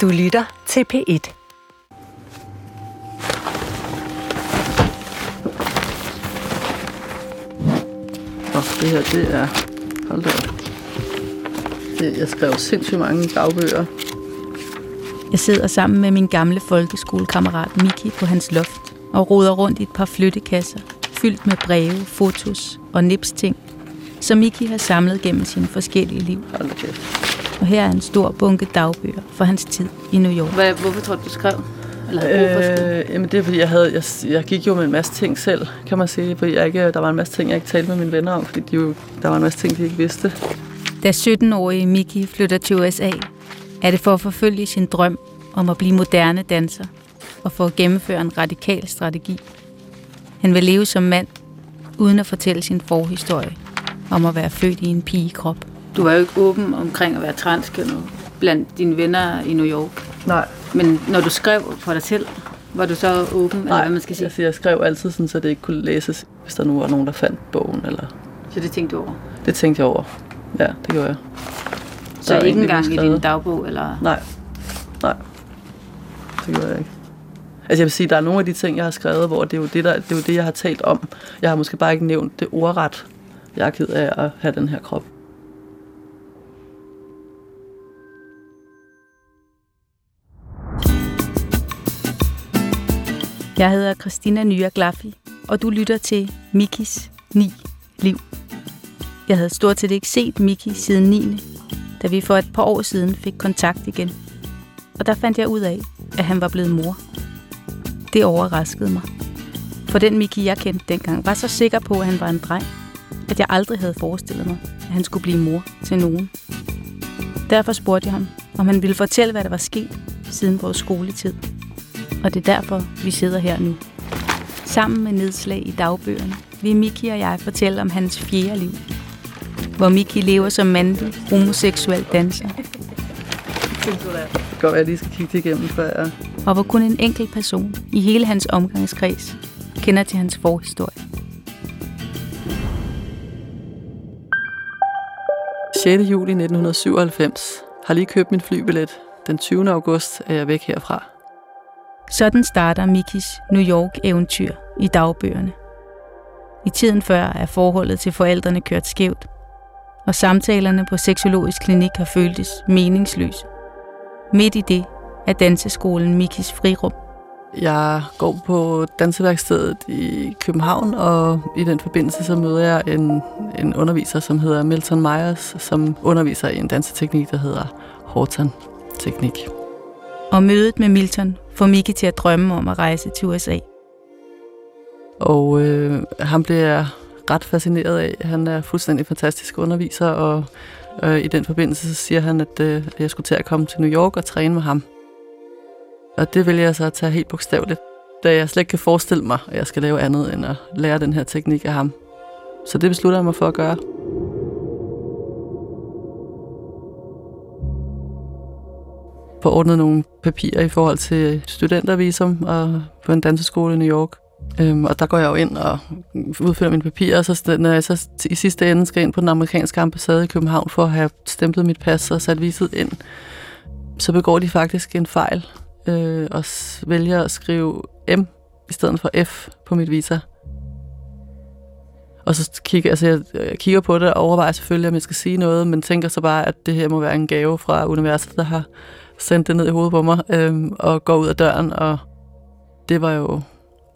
Du lytter til P1. Og det her, det er... Hold da op. Det, jeg skrev sindssygt mange dagbøger. Jeg sidder sammen med min gamle folkeskolekammerat Miki på hans loft og roder rundt i et par flyttekasser, fyldt med breve, fotos og nipsting, som Miki har samlet gennem sine forskellige liv. Hold da kæft. Og her er en stor bunke dagbøger for hans tid i New York. Hvad, hvorfor tror du, du skrev? Eller? Øh, jamen det er fordi, jeg, havde, jeg, jeg gik jo med en masse ting selv, kan man sige. Fordi jeg ikke, der var en masse ting, jeg ikke talte med mine venner om, fordi de jo, der var en masse ting, de ikke vidste. Da 17-årige Miki flytter til USA, er det for at forfølge sin drøm om at blive moderne danser og for at gennemføre en radikal strategi. Han vil leve som mand, uden at fortælle sin forhistorie om at være født i en pigekrop. Du var jo ikke åben omkring at være transkønnet blandt dine venner i New York. Nej, Men når du skrev for dig selv, var du så åben, eller hvad man skal sige? Altså, jeg skrev altid sådan, så det ikke kunne læses, hvis der nu var nogen, der fandt bogen. Eller... Så det tænkte du over? Det tænkte jeg over. Ja, det gjorde jeg. Så ikke engang i din dagbog, eller? Nej. Nej. Det gjorde jeg ikke. Altså jeg vil sige, der er nogle af de ting, jeg har skrevet, hvor det er jo det, der, det, er jo det jeg har talt om. Jeg har måske bare ikke nævnt det ordret. Jeg er ked af at have den her krop. Jeg hedder Christina Nya Glaffi, og du lytter til Mikis 9 liv. Jeg havde stort set ikke set Miki siden 9. da vi for et par år siden fik kontakt igen. Og der fandt jeg ud af, at han var blevet mor. Det overraskede mig. For den Miki, jeg kendte dengang, var så sikker på, at han var en dreng, at jeg aldrig havde forestillet mig, at han skulle blive mor til nogen. Derfor spurgte jeg ham, om han ville fortælle, hvad der var sket siden vores skoletid. Og det er derfor, vi sidder her nu. Sammen med nedslag i dagbøgerne vil Miki og jeg fortælle om hans fjerde liv. Hvor Miki lever som mandlig, homoseksuel danser, Det kan godt være, at jeg lige skal kigge det igennem, før jeg... og hvor kun en enkelt person i hele hans omgangskreds kender til hans forhistorie. 6. juli 1997. Har lige købt min flybillet. Den 20. august er jeg væk herfra. Sådan starter Mikis New York-eventyr i dagbøgerne. I tiden før er forholdet til forældrene kørt skævt, og samtalerne på seksologisk klinik har føltes meningsløse. Midt i det er danseskolen Mikis frirum. Jeg går på danseværkstedet i København, og i den forbindelse så møder jeg en, en underviser, som hedder Milton Myers, som underviser i en danseteknik, der hedder Horton-teknik. Og mødet med Milton få Miki til at drømme om at rejse til USA. Og øh, ham bliver jeg ret fascineret af. Han er fuldstændig fantastisk underviser, og øh, i den forbindelse så siger han, at øh, jeg skulle til at komme til New York og træne med ham. Og det vil jeg så tage helt bogstaveligt, da jeg slet ikke kan forestille mig, at jeg skal lave andet end at lære den her teknik af ham. Så det beslutter jeg mig for at gøre. Få ordnet nogle papirer i forhold til studentervisum og på en danseskole i New York. Øhm, og der går jeg jo ind og udfylder mine papirer, og så, når jeg så i sidste ende skal ind på den amerikanske ambassade i København for at have stemplet mit pas og sat viset ind, så begår de faktisk en fejl øh, og vælger at skrive M i stedet for F på mit visa. Og så kigger, altså jeg, jeg kigger på det og overvejer selvfølgelig, om jeg skal sige noget, men tænker så bare, at det her må være en gave fra universet, der har sendte det ned i hovedet på mig, øhm, og går ud af døren, og det var jo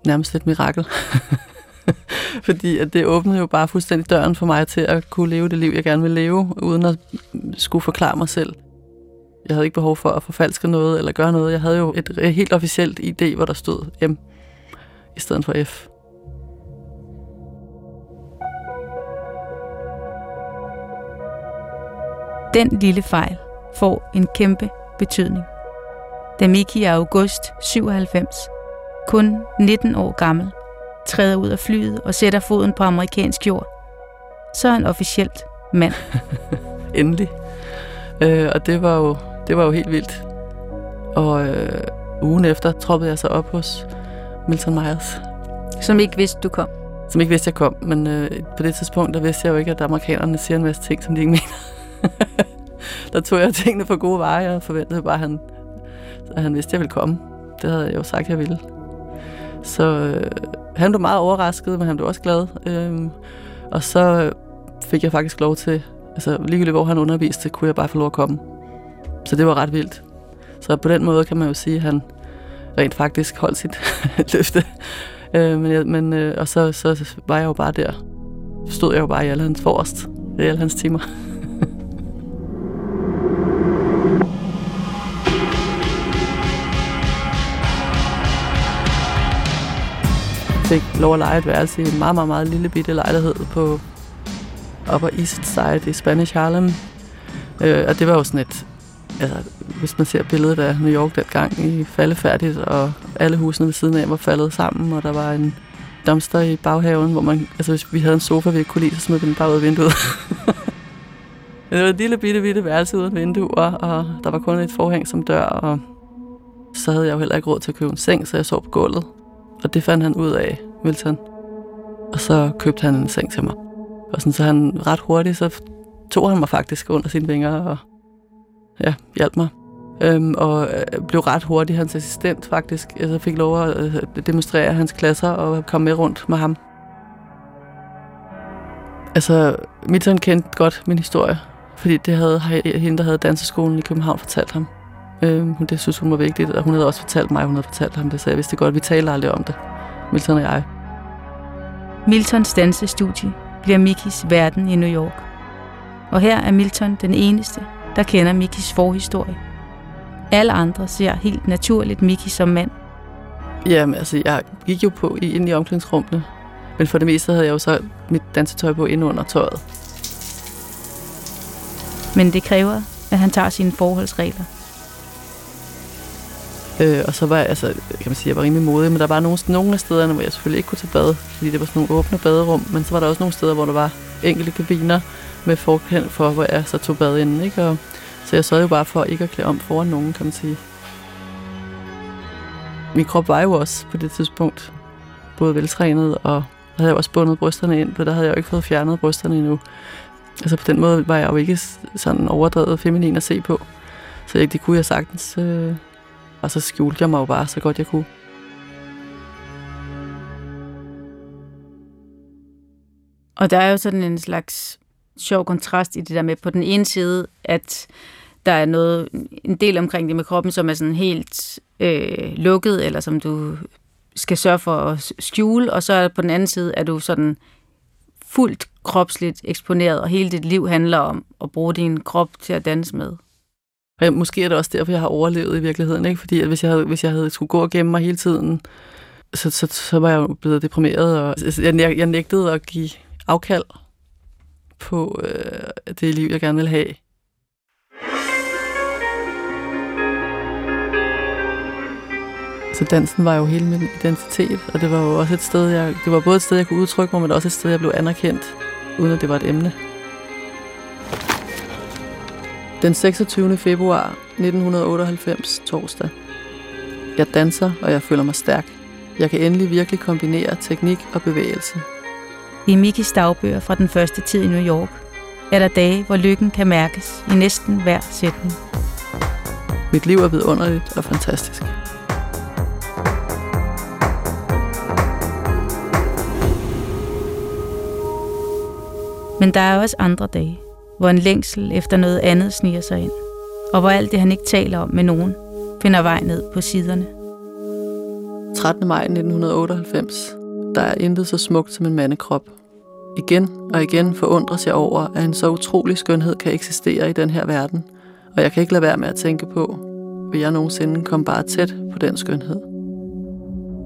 nærmest et mirakel. Fordi at det åbnede jo bare fuldstændig døren for mig til at kunne leve det liv, jeg gerne vil leve, uden at skulle forklare mig selv. Jeg havde ikke behov for at forfalske noget eller gøre noget. Jeg havde jo et et helt officielt ID, hvor der stod M i stedet for F. Den lille fejl får en kæmpe betydning. Da Miki i august 97, kun 19 år gammel, træder ud af flyet og sætter foden på amerikansk jord, så er han officielt mand. Endelig. Øh, og det var, jo, det var jo helt vildt. Og øh, ugen efter troppede jeg så op hos Milton Myers, Som ikke vidste, du kom. som ikke vidste, jeg kom. Men øh, på det tidspunkt, der vidste jeg jo ikke, at amerikanerne siger en masse ting, som de ikke mener. der tog jeg tingene for gode varer. Jeg forventede bare, at han at han vidste, at jeg ville komme. Det havde jeg jo sagt, at jeg ville. Så øh, han blev meget overrasket, men han blev også glad. Øh, og så fik jeg faktisk lov til, altså ligegyldigt hvor han underviste, kunne jeg bare få lov at komme. Så det var ret vildt. Så på den måde kan man jo sige, at han rent faktisk holdt sit løfte. Øh, men jeg, men, øh, og så, så var jeg jo bare der. Stod jeg jo bare i alle hans forrest, i alle hans timer. Fik lov at lege et værelse i en meget, meget, meget lille bitte lejlighed på Upper East Side i Spanish Harlem. Øh, og det var jo sådan et, altså, hvis man ser billedet af New York dengang i faldefærdigt, og alle husene ved siden af var faldet sammen, og der var en dumpster i baghaven, hvor man, altså hvis vi havde en sofa, vi ikke kunne lide, så smed vi den bare ud af vinduet. det var et lille bitte, bitte værelse uden vinduer, og der var kun et forhæng som dør, og så havde jeg jo heller ikke råd til at købe en seng, så jeg sov på gulvet. Og det fandt han ud af, Milton. Og så købte han en seng til mig. Og sådan, så han ret hurtigt, så tog han mig faktisk under sine vinger og ja, hjalp mig. Øhm, og øh, blev ret hurtigt hans assistent faktisk. Jeg så fik lov at øh, demonstrere hans klasser og komme med rundt med ham. Altså, Milton kendte godt min historie, fordi det havde hende, der havde danseskolen i København, fortalt ham. Øhm, det synes hun var vigtigt, og hun havde også fortalt mig, hun havde fortalt ham det, så jeg vidste godt, vi taler aldrig om det, Milton og jeg. Miltons dansestudie bliver Mikis verden i New York. Og her er Milton den eneste, der kender Mikis forhistorie. Alle andre ser helt naturligt Miki som mand. Jamen, altså, jeg gik jo på ind i omklædningsrummene, men for det meste havde jeg jo så mit dansetøj på ind under tøjet. Men det kræver, at han tager sine forholdsregler Øh, og så var jeg, altså, kan man sige, jeg var rimelig modig, men der var nogle, nogle af stederne, hvor jeg selvfølgelig ikke kunne tage bad, fordi det var sådan nogle åbne baderum, men så var der også nogle steder, hvor der var enkelte kabiner med forkend for, hvor jeg så tog bad inden, ikke? Og, så jeg sørgede jo bare for ikke at klæde om foran nogen, kan man sige. Min krop var jo også på det tidspunkt både veltrænet, og der havde jeg også bundet brysterne ind, for der havde jeg jo ikke fået fjernet brysterne endnu. Altså på den måde var jeg jo ikke sådan overdrevet feminin at se på. Så det kunne jeg sagtens øh, og så skjulte jeg mig jo bare så godt jeg kunne. Og der er jo sådan en slags sjov kontrast i det der med på den ene side, at der er noget, en del omkring det med kroppen, som er sådan helt øh, lukket, eller som du skal sørge for at skjule, og så er på den anden side, er du sådan fuldt kropsligt eksponeret, og hele dit liv handler om at bruge din krop til at danse med. Og måske er det også derfor, jeg har overlevet i virkeligheden. Ikke? Fordi at hvis, jeg havde, hvis jeg havde skulle gå og gemme mig hele tiden, så, så, så var jeg jo blevet deprimeret. Og jeg, jeg nægtede at give afkald på øh, det liv, jeg gerne ville have. Så dansen var jo hele min identitet, og det var jo også et sted, jeg, det var både et sted, jeg kunne udtrykke mig, men også et sted, jeg blev anerkendt, uden at det var et emne. Den 26. februar 1998, torsdag. Jeg danser, og jeg føler mig stærk. Jeg kan endelig virkelig kombinere teknik og bevægelse. I Mikis dagbøger fra den første tid i New York er der dage, hvor lykken kan mærkes i næsten hver sætning. Mit liv er vidunderligt og fantastisk. Men der er også andre dage, hvor en længsel efter noget andet sniger sig ind, og hvor alt det, han ikke taler om med nogen, finder vej ned på siderne. 13. maj 1998. Der er intet så smukt som en mandekrop. Igen og igen forundres jeg over, at en så utrolig skønhed kan eksistere i den her verden, og jeg kan ikke lade være med at tænke på, vil jeg nogensinde komme bare tæt på den skønhed.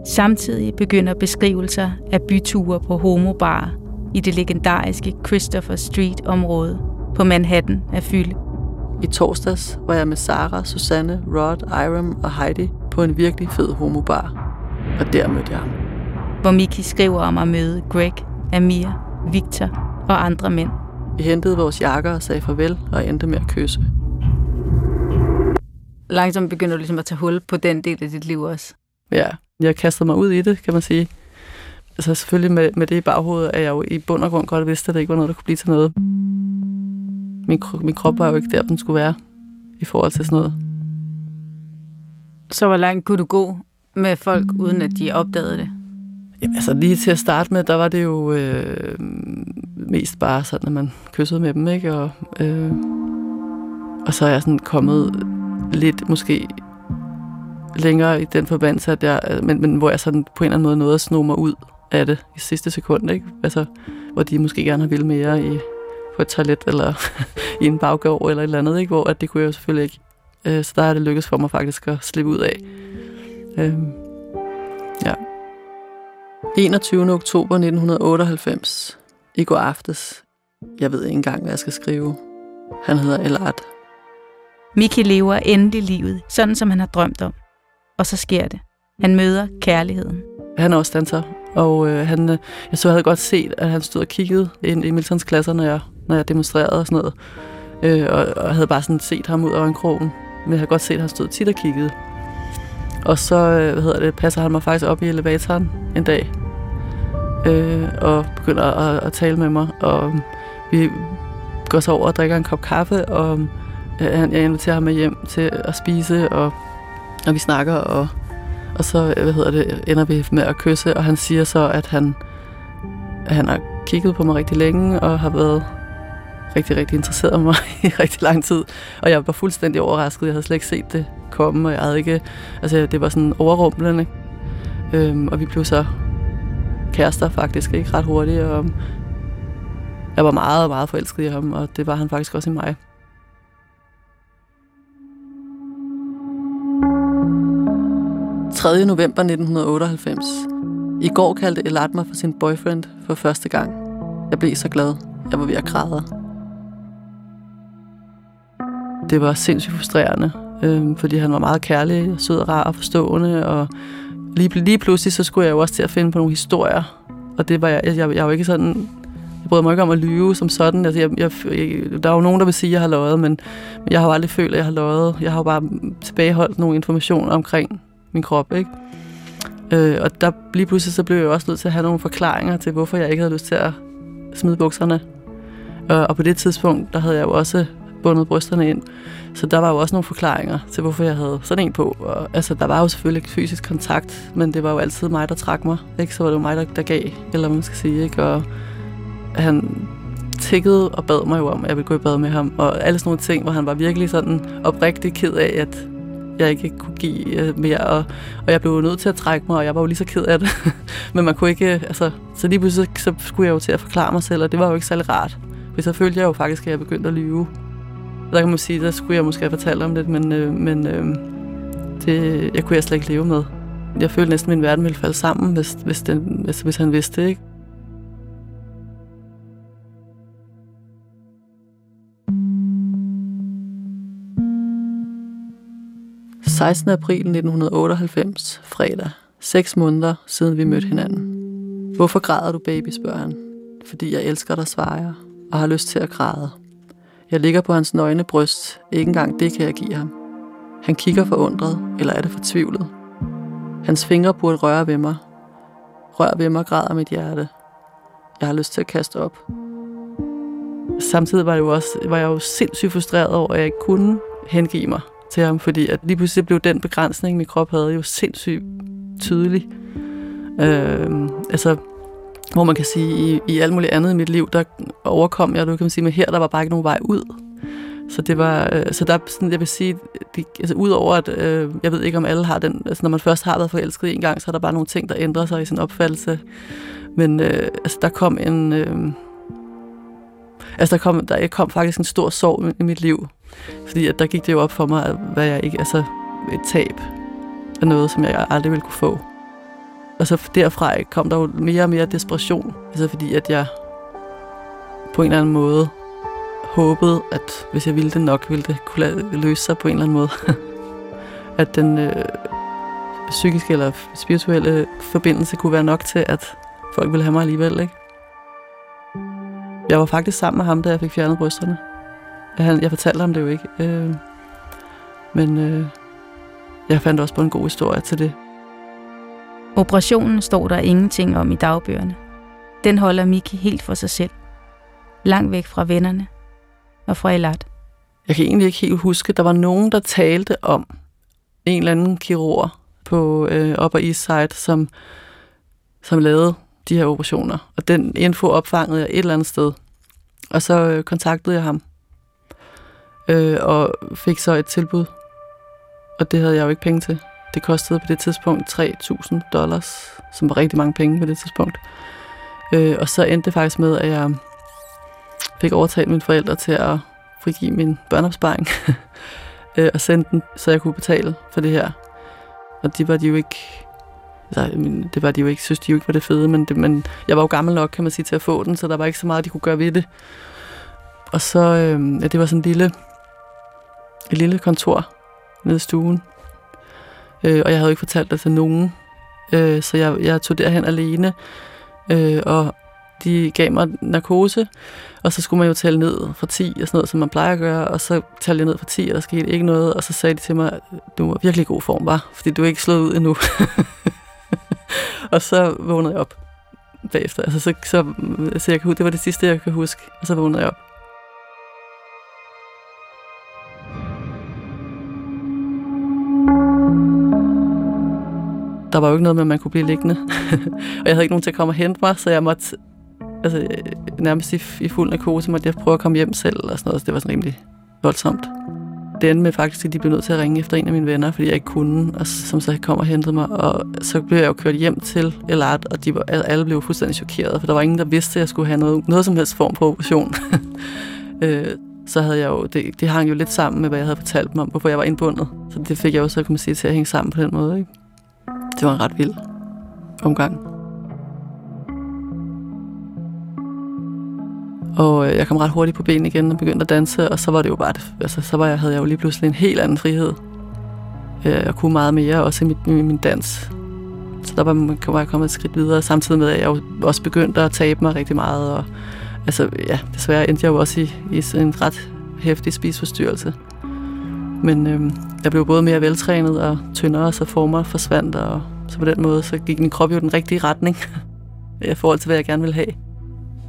Samtidig begynder beskrivelser af byture på homobarer i det legendariske Christopher Street-område på Manhattan at fylde. I torsdags var jeg med Sara, Susanne, Rod, Iram og Heidi på en virkelig fed homobar. Og der mødte jeg ham. Hvor Miki skriver om at møde Greg, Amir, Victor og andre mænd. Vi hentede vores jakker og sagde farvel og endte med at kysse. Langsomt begynder du ligesom at tage hul på den del af dit liv også. Ja, jeg kastede mig ud i det, kan man sige. Altså selvfølgelig med, med det i baghovedet, at jeg jo i bund og grund godt vidste, at det ikke var noget, der kunne blive til noget min, min krop var jo ikke der, den skulle være i forhold til sådan noget. Så hvor langt kunne du gå med folk, uden at de opdagede det? Jamen, altså lige til at starte med, der var det jo øh, mest bare sådan, at man kyssede med dem, ikke? Og, øh, og så er jeg sådan kommet lidt måske længere i den forbandelse, at jeg, men, men hvor jeg sådan på en eller anden måde nåede at sno mig ud af det i sidste sekund, ikke? Altså, hvor de måske gerne har ville mere i, på et toilet, eller i en baggård, eller et eller andet, ikke? Hvor at det kunne jeg jo selvfølgelig ikke. Øh, så der er det lykkedes for mig faktisk at slippe ud af. Øh, ja. 21. oktober 1998. I går aftes. Jeg ved ikke engang, hvad jeg skal skrive. Han hedder Elart. Miki lever endelig livet, sådan som han har drømt om. Og så sker det. Han møder kærligheden. Han er også danser, og øh, han, øh, jeg så havde godt set, at han stod og kiggede ind i Miltons klasser, når jeg, når jeg demonstrerede og sådan noget. Øh, og, og havde bare sådan set ham ud af øjenkrogen. Men jeg havde godt set, at han stod tit og kiggede. Og så, øh, hvad hedder det, passer han mig faktisk op i elevatoren en dag. Øh, og begynder at, at tale med mig. Og øh, vi går så over og drikker en kop kaffe, og øh, jeg inviterer ham med hjem til at spise, og, og vi snakker, og og så øh, hvad hedder det, ender vi med at kysse, og han siger så, at han, at han har kigget på mig rigtig længe, og har været rigtig, rigtig interesseret i mig i rigtig lang tid. Og jeg var fuldstændig overrasket. Jeg havde slet ikke set det komme, og jeg havde ikke... Altså, det var sådan overrumplende. Øhm, og vi blev så kærester faktisk, ikke ret hurtigt, og jeg var meget, meget forelsket i ham, og det var han faktisk også i mig. 3. november 1998. I går kaldte Elad mig for sin boyfriend for første gang. Jeg blev så glad. Jeg var ved at græde. Det var sindssygt frustrerende, øh, fordi han var meget kærlig, sød og rar og forstående, og lige, lige pludselig så skulle jeg jo også til at finde på nogle historier, og det var jeg, jeg, jeg, jeg var ikke sådan, jeg bryder mig ikke om at lyve som sådan. Altså, jeg, jeg, der er jo nogen, der vil sige, at jeg har løjet, men jeg har jo aldrig følt, at jeg har løjet. Jeg har jo bare tilbageholdt nogle informationer omkring min krop, ikke? Øh, og der lige pludselig så blev jeg også nødt til at have nogle forklaringer til, hvorfor jeg ikke havde lyst til at smide bukserne. Øh, og på det tidspunkt, der havde jeg jo også bundet brysterne ind. Så der var jo også nogle forklaringer til, hvorfor jeg havde sådan en på. Og, altså, der var jo selvfølgelig ikke fysisk kontakt, men det var jo altid mig, der trak mig. Ikke? Så var det jo mig, der, der gav, eller hvad man skal sige. Ikke? Og han tikkede og bad mig jo om, at jeg ville gå i bad med ham. Og alle sådan nogle ting, hvor han var virkelig sådan oprigtig ked af, at jeg ikke kunne give øh, mere, og, og jeg blev nødt til at trække mig, og jeg var jo lige så ked af det. Men man kunne ikke, øh, altså, så lige pludselig så skulle jeg jo til at forklare mig selv, og det var jo ikke særlig rart. For så følte jeg jo faktisk, at jeg begyndte at lyve. Der kan man sige, der skulle jeg måske have fortalt om det, men, øh, men øh, det jeg kunne jeg slet ikke leve med. Jeg følte næsten, at min verden ville falde sammen, hvis, hvis, den, hvis, hvis han vidste det, ikke? 16. april 1998, fredag. Seks måneder siden vi mødte hinanden. Hvorfor græder du, baby, spørger han. Fordi jeg elsker dig, svarer jeg, og har lyst til at græde. Jeg ligger på hans nøgne bryst. Ikke engang det kan jeg give ham. Han kigger forundret, eller er det fortvivlet? Hans fingre burde røre ved mig. Rør ved mig, græder mit hjerte. Jeg har lyst til at kaste op. Samtidig var, det jo også, var jeg jo sindssygt frustreret over, at jeg ikke kunne hengive mig til ham, fordi at lige pludselig blev den begrænsning, min krop havde, jo sindssygt tydelig. Øh, altså, hvor man kan sige, i, i alt muligt andet i mit liv, der overkom jeg, du kan man sige, men her, der var bare ikke nogen vej ud. Så det var, øh, så der, sådan, jeg vil sige, det, altså udover at, øh, jeg ved ikke om alle har den, altså når man først har været forelsket en gang, så er der bare nogle ting, der ændrer sig i sin opfattelse. Men øh, altså der kom en, øh, altså der kom, der kom faktisk en stor sorg i mit liv, fordi at der gik det jo op for mig, at, hvad jeg ikke, altså et tab af noget, som jeg aldrig ville kunne få. Og så derfra kom der jo mere og mere desperation. Altså fordi at jeg på en eller anden måde håbede, at hvis jeg ville det nok, ville det kunne løse sig på en eller anden måde. at den øh, psykiske eller spirituelle forbindelse kunne være nok til, at folk ville have mig alligevel, ikke? Jeg var faktisk sammen med ham, da jeg fik fjernet brysterne. Jeg, jeg fortalte ham det jo ikke. Øh, men øh, jeg fandt også på en god historie til det. Operationen står der ingenting om i dagbøgerne. Den holder Miki helt for sig selv. Langt væk fra vennerne og fra Elat. Jeg kan egentlig ikke helt huske, der var nogen, der talte om, en eller anden kirurg på øh, Upper East Side, som, som lavede de her operationer. Og den info opfangede jeg et eller andet sted. Og så øh, kontaktede jeg ham. Øh, og fik så et tilbud. Og det havde jeg jo ikke penge til. Det kostede på det tidspunkt 3.000 dollars, som var rigtig mange penge på det tidspunkt. Øh, og så endte det faktisk med, at jeg fik overtalt mine forældre til at frigive min børneopsparing øh, og sende den, så jeg kunne betale for det her. Og de var de jo ikke... Altså, det var de jo ikke, synes de jo ikke var det fede, men, det, men jeg var jo gammel nok, kan man sige, til at få den, så der var ikke så meget, de kunne gøre ved det. Og så, øh, ja, det var sådan en lille, et lille kontor nede i stuen. Øh, og jeg havde ikke fortalt det til nogen, øh, så jeg, jeg tog derhen alene, øh, og de gav mig narkose, og så skulle man jo tælle ned fra 10 og sådan noget, som man plejer at gøre, og så talte jeg ned fra 10, og der skete ikke noget, og så sagde de til mig, du var virkelig god form, var, fordi du er ikke slået ud endnu. og så vågnede jeg op bagefter. Altså, så, så, så jeg kan, det var det sidste, jeg kan huske, og så vågnede jeg op. Der var jo ikke noget med, at man kunne blive liggende. og jeg havde ikke nogen til at komme og hente mig, så jeg måtte altså, nærmest i, i fuld narkose måtte jeg prøve at komme hjem selv, og sådan noget, så det var sådan rimelig voldsomt. Det endte med faktisk, at de blev nødt til at ringe efter en af mine venner, fordi jeg ikke kunne, og som så kom og hentede mig, og så blev jeg jo kørt hjem til Elart, og de var, alle blev fuldstændig chokeret, for der var ingen, der vidste, at jeg skulle have noget, noget som helst form for operation. øh, så havde jeg jo, det, det hang jo lidt sammen med, hvad jeg havde fortalt dem om, hvorfor jeg var indbundet. Så det fik jeg jo så, kan man sige, til at hænge sammen på den måde. Ikke? Det var en ret vild omgang. Og øh, jeg kom ret hurtigt på benene igen og begyndte at danse, og så var det jo bare, altså, så var jeg, havde jeg jo lige pludselig en helt anden frihed. Øh, jeg kunne meget mere, også i mit, min, min dans. Så der var, var jeg kommet et skridt videre, samtidig med, at jeg også begyndte at tabe mig rigtig meget. Og, altså, ja, desværre endte jeg jo også i, i en ret hæftig spisforstyrrelse. Men øh, jeg blev både mere veltrænet og tyndere, så former forsvandt, og så på den måde så gik min krop jo den rigtige retning i forhold til, hvad jeg gerne ville have.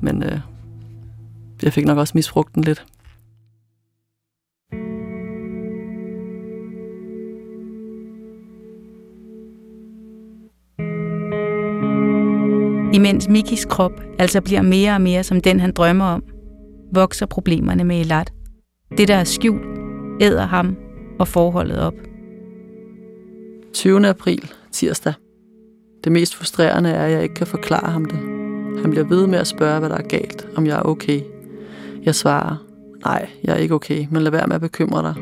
Men øh, jeg fik nok også misbrugt den lidt. Imens Mikis krop altså bliver mere og mere som den, han drømmer om, vokser problemerne med Elat. Det, der er skjult, æder ham og forholdet op. 20. april, tirsdag. Det mest frustrerende er, at jeg ikke kan forklare ham det. Han bliver ved med at spørge, hvad der er galt, om jeg er okay. Jeg svarer, nej, jeg er ikke okay, men lad være med at bekymre dig.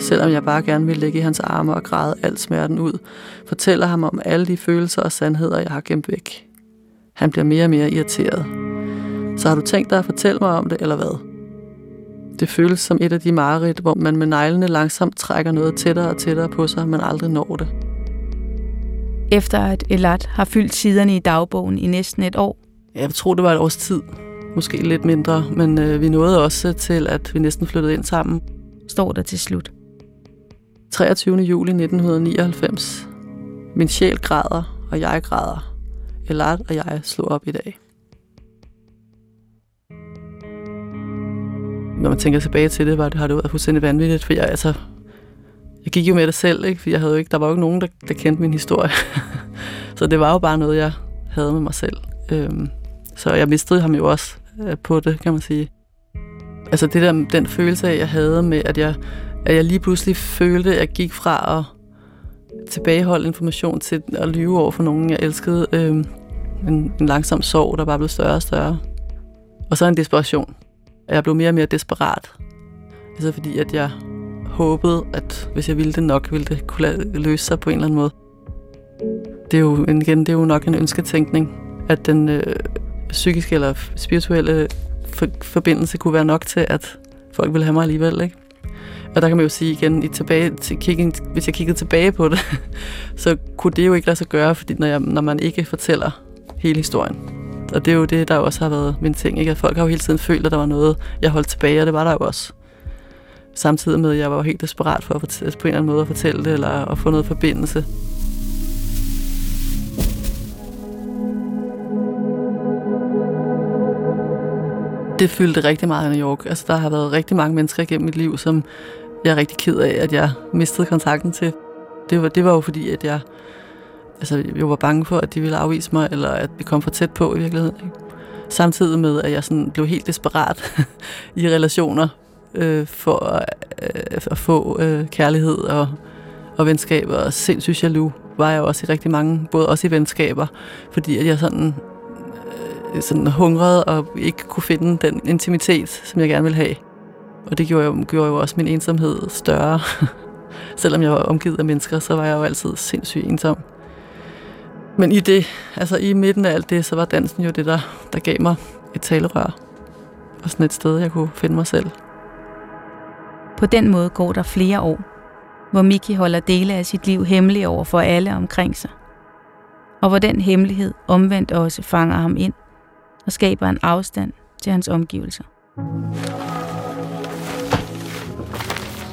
Selvom jeg bare gerne vil ligge i hans arme og græde al smerten ud, fortæller ham om alle de følelser og sandheder, jeg har gemt væk. Han bliver mere og mere irriteret. Så har du tænkt dig at fortælle mig om det, eller hvad? Det føles som et af de mareridt, hvor man med neglene langsomt trækker noget tættere og tættere på sig, men aldrig når det. Efter at Elat har fyldt siderne i dagbogen i næsten et år. Jeg tror, det var et års tid måske lidt mindre, men øh, vi nåede også til, at vi næsten flyttede ind sammen. Står der til slut. 23. juli 1999. Min sjæl græder, og jeg græder. Elart og jeg slog op i dag. Når man tænker tilbage til det, var det, har det været fuldstændig vanvittigt, for jeg, altså, jeg gik jo med det selv, ikke? for jeg havde jo ikke, der var jo ikke nogen, der, der kendte min historie. så det var jo bare noget, jeg havde med mig selv. Øhm, så jeg mistede ham jo også øh, på det, kan man sige. Altså det der, den følelse af, jeg havde med, at jeg, at jeg lige pludselig følte, at jeg gik fra at tilbageholde information til at lyve over for nogen, jeg elskede. Øhm, en, en langsom sorg, der bare blev større og større. Og så en desperation. Jeg blev mere og mere desperat. Altså fordi, at jeg håbede, at hvis jeg ville det nok, ville det kunne løse sig på en eller anden måde. Det er jo, igen, det er jo nok en ønsketænkning, at den øh, psykiske eller spirituelle for, forbindelse kunne være nok til, at folk ville have mig alligevel, ikke? Og der kan man jo sige igen, i tilbage, til kigge, hvis jeg kiggede tilbage på det, så kunne det jo ikke lade sig gøre, fordi når, jeg, når man ikke fortæller hele historien. Og det er jo det, der også har været min ting, ikke? At folk har jo hele tiden følt, at der var noget, jeg holdt tilbage, og det var der jo også. Samtidig med, at jeg var jo helt desperat for at fortælle, altså, på en eller anden måde at fortælle det, eller at få noget forbindelse. det fyldte rigtig meget i New York. Altså, der har været rigtig mange mennesker igennem mit liv, som jeg er rigtig ked af, at jeg mistede kontakten til. Det var, det var jo fordi, at jeg, altså, jeg var bange for, at de ville afvise mig, eller at vi kom for tæt på i virkeligheden. Ikke? Samtidig med, at jeg sådan blev helt desperat i relationer øh, for øh, at få øh, kærlighed og, og venskaber, og sindssygt jaloux var jeg også i rigtig mange, både også i venskaber, fordi at jeg sådan, øh, sådan hungrede og ikke kunne finde den intimitet, som jeg gerne ville have. Og det gjorde jo, gjorde jo også min ensomhed større. Selvom jeg var omgivet af mennesker, så var jeg jo altid sindssygt ensom. Men i det, altså i midten af alt det, så var dansen jo det, der, der gav mig et talerør. Og sådan et sted, jeg kunne finde mig selv. På den måde går der flere år, hvor Miki holder dele af sit liv hemmelig over for alle omkring sig. Og hvor den hemmelighed omvendt også fanger ham ind og skaber en afstand til hans omgivelser.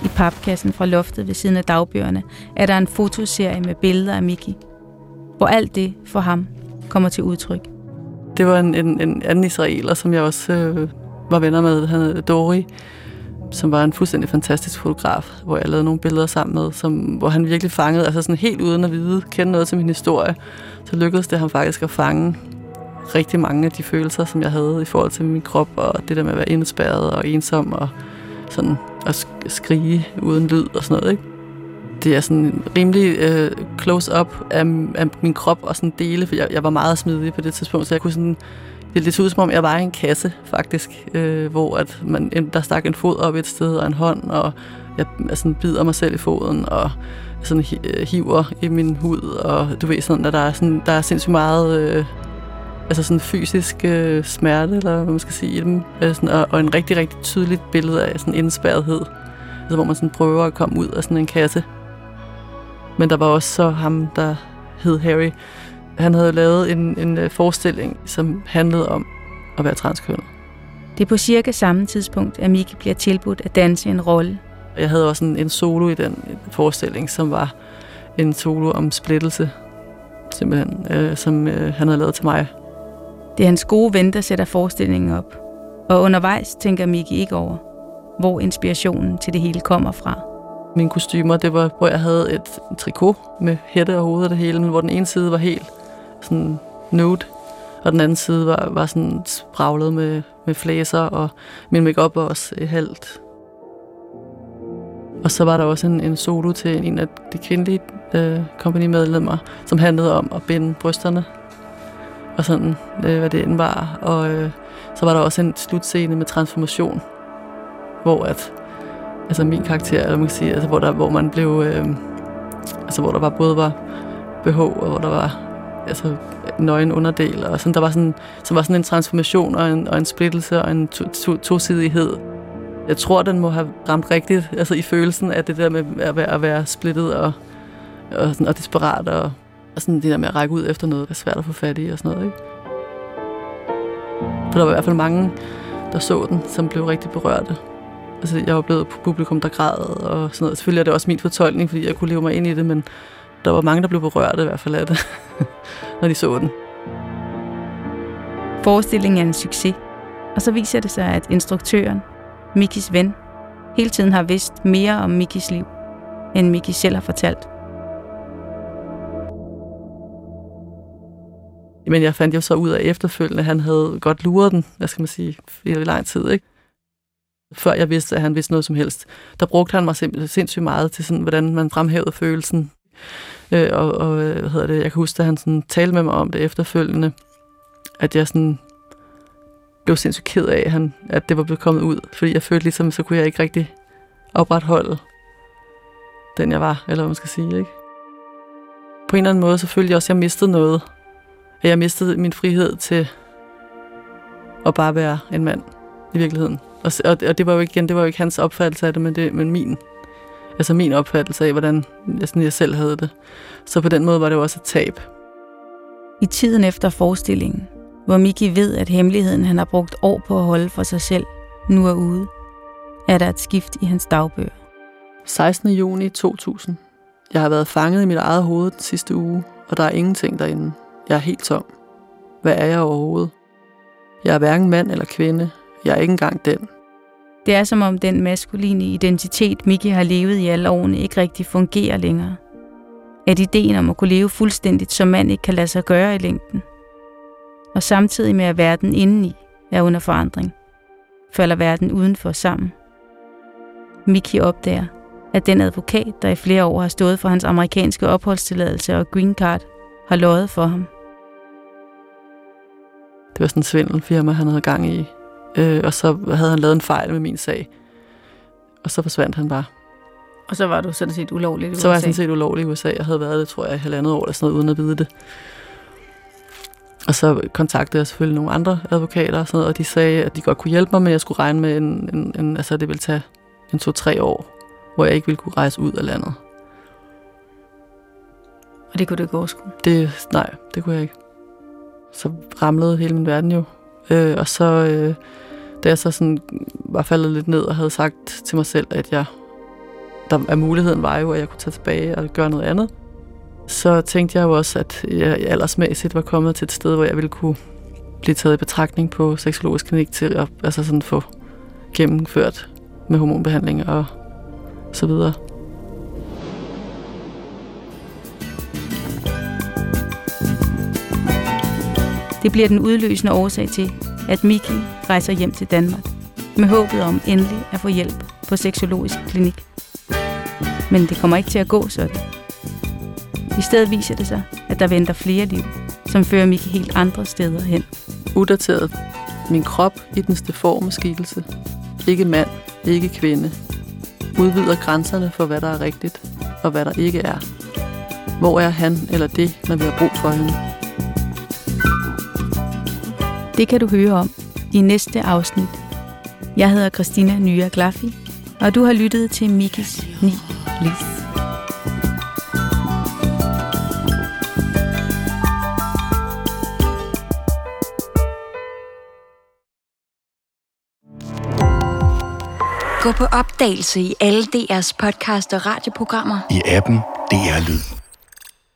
I papkassen fra loftet ved siden af dagbøgerne er der en fotoserie med billeder af Miki, hvor alt det for ham kommer til udtryk. Det var en, en, en anden israeler, som jeg også øh, var venner med, han hed Dori, som var en fuldstændig fantastisk fotograf, hvor jeg lavede nogle billeder sammen med, som, hvor han virkelig fangede, altså sådan helt uden at vide, kende noget til min historie, så lykkedes det ham faktisk at fange rigtig mange af de følelser, som jeg havde i forhold til min krop, og det der med at være indespærret og ensom, og sådan at skrige uden lyd og sådan noget, ikke? Det er sådan rimelig øh, close-up af, af min krop og sådan dele, for jeg, jeg var meget smidig på det tidspunkt, så jeg kunne sådan det, lidt ud som om, jeg var i en kasse, faktisk, øh, hvor at man, der stak en fod op et sted og en hånd, og jeg, jeg sådan bider mig selv i foden, og sådan øh, hiver i min hud, og du ved sådan, at der er, sådan, der er sindssygt meget øh, altså sådan fysisk øh, smerte, eller hvad man skal sige i dem, øh, sådan, og, og en rigtig, rigtig tydeligt billede af sådan indspærrethed, altså hvor man sådan prøver at komme ud af sådan en kasse. Men der var også så ham, der hed Harry, han havde lavet en, en øh, forestilling, som handlede om at være transkønnet. Det er på cirka samme tidspunkt, at Miki bliver tilbudt at danse en rolle. Jeg havde også en, en solo i den forestilling, som var en solo om splittelse, simpelthen, øh, som øh, han havde lavet til mig. Det er hans gode ven, der sætter forestillingen op. Og undervejs tænker Miki ikke over, hvor inspirationen til det hele kommer fra. Mine kostymer, det var, hvor jeg havde et trikot med hætte og hoved og det hele, men hvor den ene side var helt sådan nude, og den anden side var, var sådan spraglet med, med flæser, og min makeup var også øh, halvt. Og så var der også en, en solo til en af de kvindelige øh, kompanimedlemmer, som handlede om at binde brysterne, og sådan, øh, hvad det end var. Og øh, så var der også en slutscene med transformation, hvor at, altså min karakter, eller man kan sige, altså hvor, der, hvor man blev, øh, altså hvor der var både var behov, og hvor der var altså, nøgen underdel, og sådan, der var sådan, så var sådan en transformation og en, og en splittelse og en to, to, tosidighed. Jeg tror, den må have ramt rigtigt, altså i følelsen af det der med at være, at være splittet og, og, sådan, og desperat, og, og sådan det der med at række ud efter noget, der er svært at få fat i og sådan noget, ikke? For der var i hvert fald mange, der så den, som blev rigtig berørte. Altså, jeg var blevet publikum, der græd og sådan noget. Selvfølgelig er det også min fortolkning, fordi jeg kunne leve mig ind i det, men der var mange, der blev berørt i hvert fald af det, når de så den. Forestillingen er en succes, og så viser det sig, at instruktøren, Mikis ven, hele tiden har vidst mere om Mikis liv, end Miki selv har fortalt. Men jeg fandt jo så ud af efterfølgende, at han havde godt luret den, hvad skal man sige, i lang tid, ikke? Før jeg vidste, at han vidste noget som helst. Der brugte han mig sindssygt meget til sådan, hvordan man fremhævede følelsen Øh, og, og øh, hvad hedder det, jeg kan huske, at han sådan talte med mig om det efterfølgende, at jeg sådan blev sindssygt ked af, at, han, at det var blevet kommet ud. Fordi jeg følte ligesom, så kunne jeg ikke rigtig opretholde den, jeg var, eller hvad man skal sige, ikke? På en eller anden måde, så følte jeg også, at jeg mistede noget. At jeg mistede min frihed til at bare være en mand i virkeligheden. Og, og, og det var jo ikke, igen, det var jo ikke hans opfattelse af det, men, det, men min altså min opfattelse af, hvordan jeg, sådan, jeg selv havde det. Så på den måde var det jo også et tab. I tiden efter forestillingen, hvor Miki ved, at hemmeligheden, han har brugt år på at holde for sig selv, nu er ude, er der et skift i hans dagbøger. 16. juni 2000. Jeg har været fanget i mit eget hoved den sidste uge, og der er ingenting derinde. Jeg er helt tom. Hvad er jeg overhovedet? Jeg er hverken mand eller kvinde. Jeg er ikke engang den. Det er som om den maskuline identitet, Miki har levet i alle årene, ikke rigtig fungerer længere. At ideen om at kunne leve fuldstændigt som mand ikke kan lade sig gøre i længden. Og samtidig med at verden indeni er under forandring, falder verden udenfor sammen. Mickey opdager, at den advokat, der i flere år har stået for hans amerikanske opholdstilladelse og green card, har løjet for ham. Det var sådan en svindelfirma, han havde gang i. Øh, og så havde han lavet en fejl med min sag. Og så forsvandt han bare. Og så var du sådan set ulovlig i USA? Så var jeg sådan set ulovlig i USA. Jeg havde været det, tror jeg, i halvandet år eller sådan noget, uden at vide det. Og så kontaktede jeg selvfølgelig nogle andre advokater, og, sådan noget, og de sagde, at de godt kunne hjælpe mig, men jeg skulle regne med, en, en, en, altså det ville tage en to-tre år, hvor jeg ikke ville kunne rejse ud af landet. Og det kunne du ikke overskue? Det, nej, det kunne jeg ikke. Så ramlede hele min verden jo. Øh, og så, øh, da jeg så sådan var faldet lidt ned og havde sagt til mig selv, at jeg, der er muligheden var jo, at jeg kunne tage tilbage og gøre noget andet, så tænkte jeg jo også, at jeg aldersmæssigt var kommet til et sted, hvor jeg ville kunne blive taget i betragtning på seksologisk klinik til at altså sådan få gennemført med hormonbehandling og så videre. Det bliver den udløsende årsag til, at Miki rejser hjem til Danmark med håbet om endelig at få hjælp på seksologisk klinik. Men det kommer ikke til at gå sådan. I stedet viser det sig, at der venter flere liv, som fører Miki helt andre steder hen. Udateret. Min krop i den deforme skikkelse. Ikke mand, ikke kvinde. Udvider grænserne for, hvad der er rigtigt, og hvad der ikke er. Hvor er han eller det, når vi har brug for hende? Det kan du høre om i næste afsnit. Jeg hedder Christina Nya Glaffi, og du har lyttet til Mikis 9 Liv. Gå på opdagelse i alle DR's podcast og radioprogrammer. I appen DR Lyd.